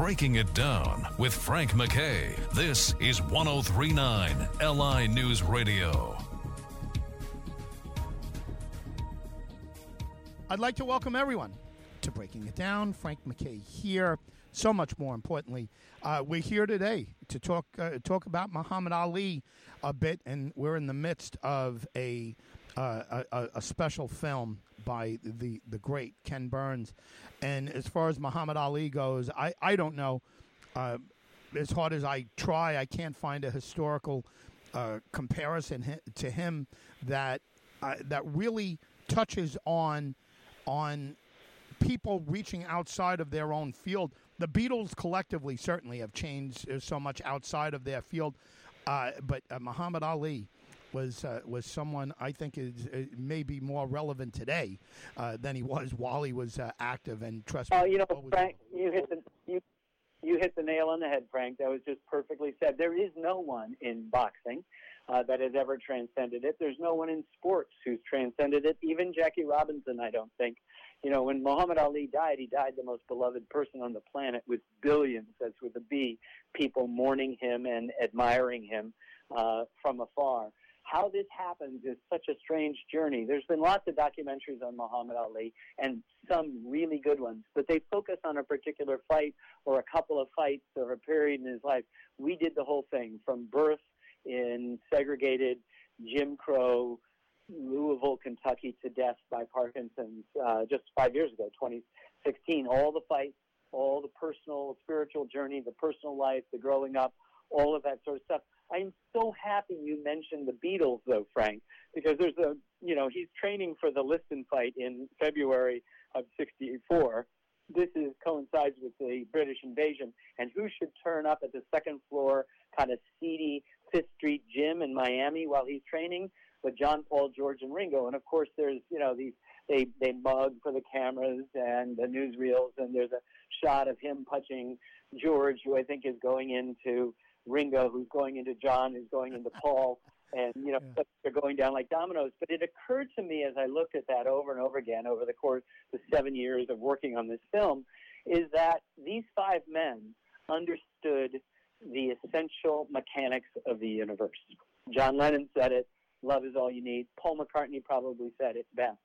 Breaking It Down with Frank MacKay. This is 1039 LI News Radio. I'd like to welcome everyone to Breaking It Down. Frank MacKay here. So much more importantly, uh, we're here today to talk uh, talk about Muhammad Ali a bit, and we're in the midst of a uh, a, a, special film by the the great Ken Burns. And as far as Muhammad Ali goes, I I don't know. Uh, as hard as I try, I can't find a historical uh, comparison to him that uh, that really touches on on people reaching outside of their own field. The Beatles collectively certainly have changed so much outside of their field, uh, but uh, Muhammad Ali was uh, was someone I think is uh, maybe more relevant today uh, than he was while he was uh, active. And trust me, you know, Frank, you hit the you you hit the nail on the head, Frank. That was just perfectly said. There is no one in boxing uh, that has ever transcended it. There's no one in sports who's transcended it. Even Jackie Robinson, I don't think. You know, when Muhammad Ali died, he died the most beloved person on the planet with billions, that's with a B, people mourning him and admiring him uh, from afar how this happens is such a strange journey. There's been lots of documentaries on Muhammad Ali and some really good ones, but they focus on a particular fight or a couple of fights or a period in his life. We did the whole thing from birth in segregated Jim Crow, Louisville, Kentucky to death by Parkinson's uh, just five years ago, 2016. All the fights, all the personal, spiritual journey, the personal life, the growing up, all of that sort of stuff I'm so happy you mentioned the Beatles, though, Frank, because there's a, you know, he's training for the Liston fight in February of '64. This is coincides with the British invasion, and who should turn up at the second floor, kind of seedy Fifth Street gym in Miami while he's training? But John Paul, George, and Ringo, and of course there's, you know, these they they mug for the cameras and the newsreels, and there's a shot of him punching George, who I think is going into Ringo, who's going into John, who's going into Paul, and you know yeah. they're going down like dominoes. But it occurred to me as I looked at that over and over again over the course of the seven years of working on this film, is that these five men understood the essential mechanics of the universe. John Lennon said it, love is all you need. Paul McCartney probably said it best.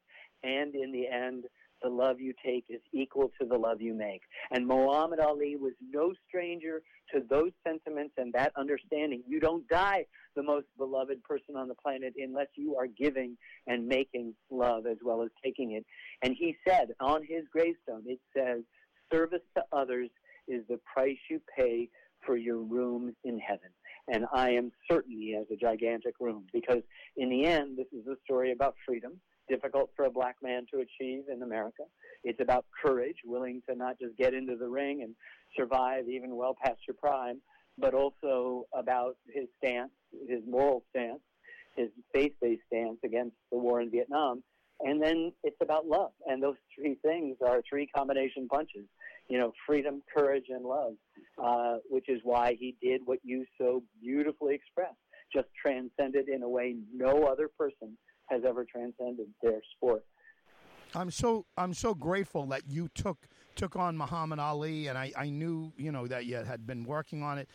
And in the end, the love you take is equal to the love you make. And Muhammad Ali was no stranger to those sentiments and that understanding. You don't die the most beloved person on the planet unless you are giving and making love as well as taking it. And he said on his gravestone, it says, service to others is the price you pay for your room in heaven. And I am certain he has a gigantic room because in the end, this is a story about freedom difficult for a black man to achieve in America. It's about courage, willing to not just get into the ring and survive even well past your prime, but also about his stance, his moral stance, his faith-based stance against the war in Vietnam. And then it's about love. And those three things are three combination punches. You know, freedom, courage, and love, uh, which is why he did what you so beautifully expressed. Just transcended in a way no other person has ever transcended their sport. I'm so I'm so grateful that you took took on Muhammad Ali, and I, I knew you know that you had been working on it,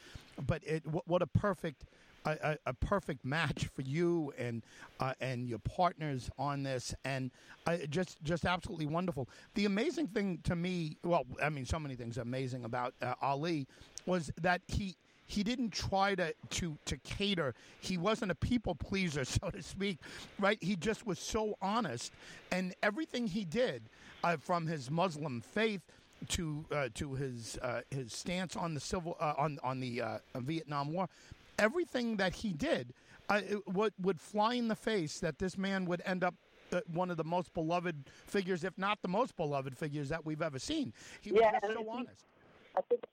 but it what, what a perfect a, a, perfect match for you and uh, and your partners on this, and uh, just just absolutely wonderful. The amazing thing to me, well, I mean, so many things amazing about uh, Ali was that he he didn't try to to to cater. He wasn't a people pleaser, so to speak, right? He just was so honest, and everything he did, uh, from his Muslim faith to uh, to his uh, his stance on the civil uh, on on the uh, Vietnam War, everything that he did uh, would would fly in the face that this man would end up uh, one of the most beloved figures, if not the most beloved figures that we've ever seen. He yeah, was so honest. I think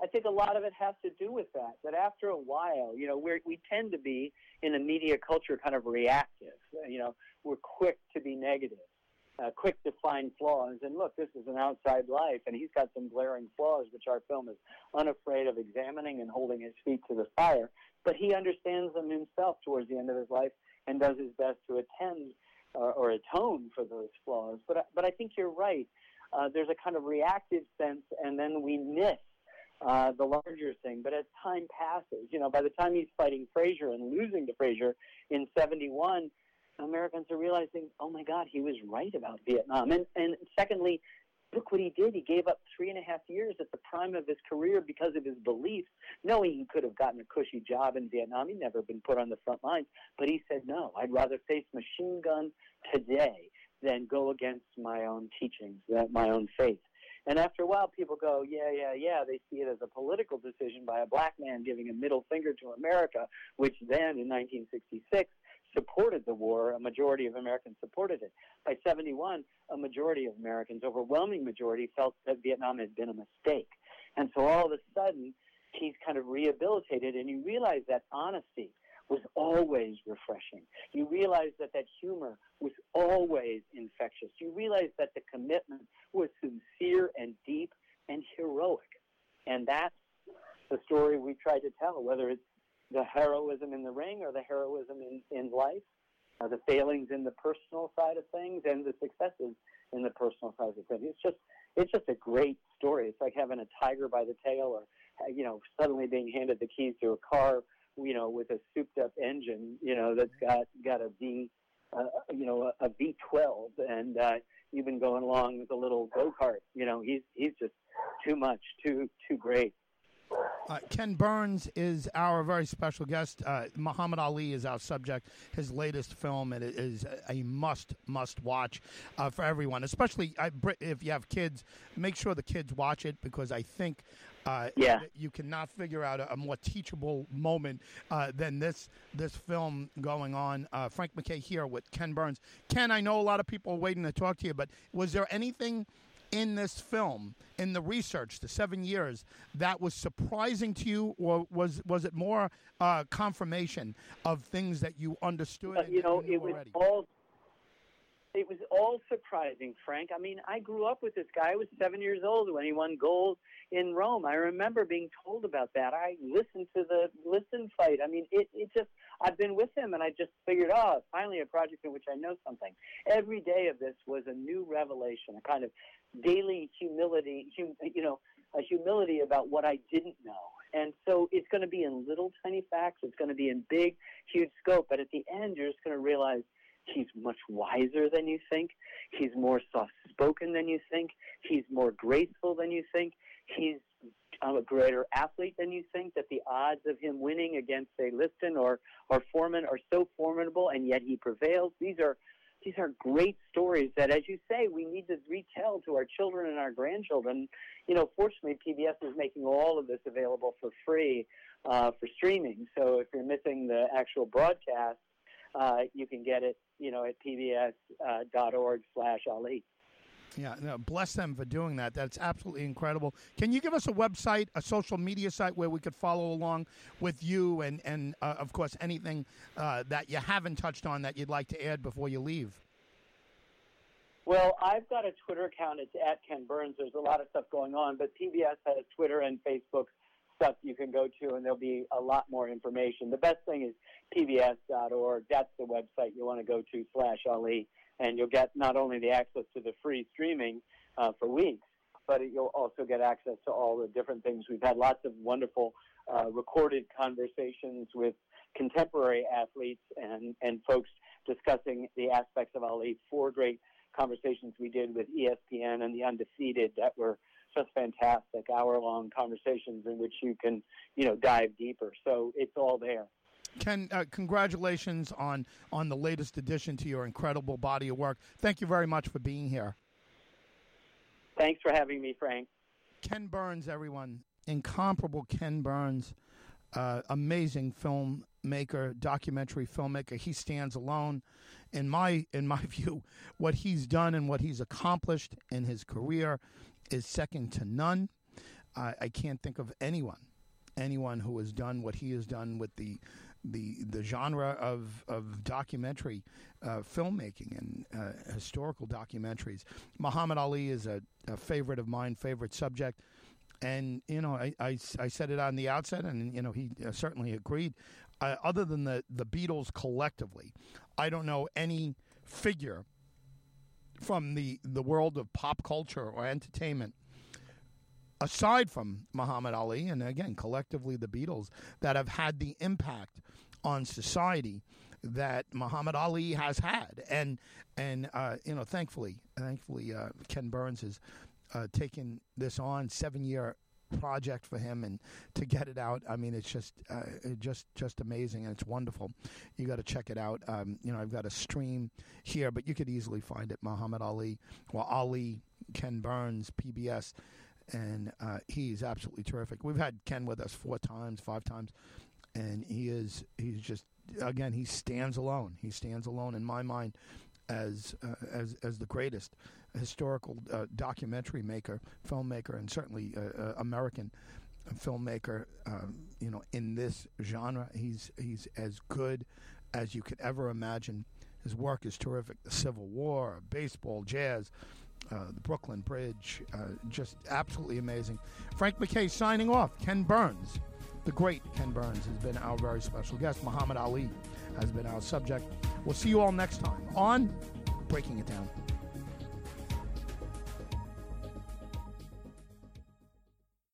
I think a lot of it has to do with that. That after a while, you know, we we tend to be in a media culture kind of reactive. You know, we're quick to be negative, uh, quick to find flaws. And look, this is an outside life, and he's got some glaring flaws, which our film is unafraid of examining and holding his feet to the fire. But he understands them himself towards the end of his life and does his best to attend uh, or atone for those flaws. But but I think you're right. uh, there's a kind of reactive sense, and then we miss uh, the larger thing. But as time passes, you know, by the time he's fighting Frazier and losing to Frazier in 71, Americans are realizing, oh my God, he was right about Vietnam. And, and secondly, look what he did. He gave up three and a half years at the prime of his career because of his beliefs, knowing he could have gotten a cushy job in Vietnam. He'd never been put on the front lines. But he said, no, I'd rather face machine gun today than go against my own teachings, my own faith. And after a while, people go, yeah, yeah, yeah. They see it as a political decision by a black man giving a middle finger to America, which then in 1966 supported the war. A majority of Americans supported it. By 71, a majority of Americans, overwhelming majority, felt that Vietnam had been a mistake. And so all of a sudden, he's kind of rehabilitated, and you realize that honesty was always refreshing. You realize that that humor was always infectious. You realize that the commitment was sincere and deep and heroic. And that's the story we tried to tell, whether it's the heroism in the ring or the heroism in, in life, uh, the failings in the personal side of things and the successes in the personal side of things. It's just it's just a great story. It's like having a tiger by the tail or you know suddenly being handed the keys to a car you know with a souped up engine you know that's got got a V uh, you know a, a V12 and uh, been going along with a little go kart. You know he's he's just too much too too great. Uh, Ken Burns is our very special guest. Uh, Muhammad Ali is our subject. His latest film it is a must must watch uh, for everyone, especially if you have kids. Make sure the kids watch it because I think. Uh, yeah. you cannot figure out a, a more teachable moment uh, than this this film going on. Uh, Frank MacKay here with Ken Burns. Ken, I know a lot of people are waiting to talk to you, but was there anything in this film, in the research, the seven years, that was surprising to you, or was was it more uh, confirmation of things that you understood? You know, it was already? all. It was all surprising, Frank. I mean, I grew up with this guy. I was seven years old when he won gold in Rome. I remember being told about that. I listened to the Liston fight. I mean, it, it just I've been with him, and I just figured, oh, finally a project in which I know something. Every day of this was a new revelation, a kind of daily humility, hum, you know, a humility about what I didn't know. And so it's going to be in little tiny facts. It's going to be in big, huge scope. But at the end, you're just going to realize he's much wiser than you think. He's more soft spoken than you think. He's more graceful than you think. He's a greater athlete than you think. That the odds of him winning against, say, Liston or or Foreman are so formidable, and yet he prevails. These are these are great stories that, as you say, we need to retell to our children and our grandchildren. You know, fortunately, PBS is making all of this available for free uh, for streaming. So if you're missing the actual broadcast, uh, you can get it, you know, at pbs.org slash Ali. Yeah, no, bless them for doing that. That's absolutely incredible. Can you give us a website, a social media site where we could follow along with you and, and uh, of course, anything uh, that you haven't touched on that you'd like to add before you leave? Well, I've got a Twitter account. It's at Ken Burns. There's a lot of stuff going on, but PBS has Twitter and Facebook stuff you can go to, and there'll be a lot more information. The best thing is pbs.org. That's the website you want to go to slash Ali and you'll get not only the access to the free streaming uh, for weeks, but you'll also get access to all the different things. We've had lots of wonderful uh, recorded conversations with contemporary athletes and, and folks discussing the aspects of Ali. Four great conversations we did with ESPN and the Undefeated that were just fantastic, hour-long conversations in which you can, you know, dive deeper. So it's all there. Ken, uh, congratulations on on the latest addition to your incredible body of work. Thank you very much for being here. Thanks for having me, Frank. Ken Burns, everyone, incomparable Ken Burns, uh, amazing filmmaker, documentary filmmaker. He stands alone, in my in my view. What he's done and what he's accomplished in his career is second to none. Uh, I can't think of anyone anyone who has done what he has done with the the the genre of of documentary uh, filmmaking and uh, historical documentaries. Muhammad Ali is a, a, favorite of mine, favorite subject, and you know I, I, I said it on the outset, and you know he uh, certainly agreed. Uh, other than the the Beatles collectively, I don't know any figure from the the world of pop culture or entertainment aside from Muhammad Ali and again collectively the Beatles that have had the impact on society that Muhammad Ali has had. And and uh, you know thankfully thankfully uh, Ken Burns has uh, taken this on. Seven year project for him and to get it out. I mean it's just uh, just just amazing and it's wonderful. You got to check it out. Um, you know i've got a stream here but you could easily find it. Muhammad ali well ali ken burns pbs and uh, he's absolutely terrific. We've had ken with us four times five times and he is he's just again he stands alone. He stands alone in my mind as uh, as as the greatest historical uh, documentary maker, filmmaker, and certainly uh, uh, American filmmaker. Um, you know, in this genre, he's he's as good as you could ever imagine. His work is terrific. The Civil War, baseball, jazz. Uh, the Brooklyn Bridge, uh, just absolutely amazing. Frank MacKay signing off. Ken Burns, the great Ken Burns, has been our very special guest. Muhammad Ali has been our subject. We'll see you all next time on Breaking It Down.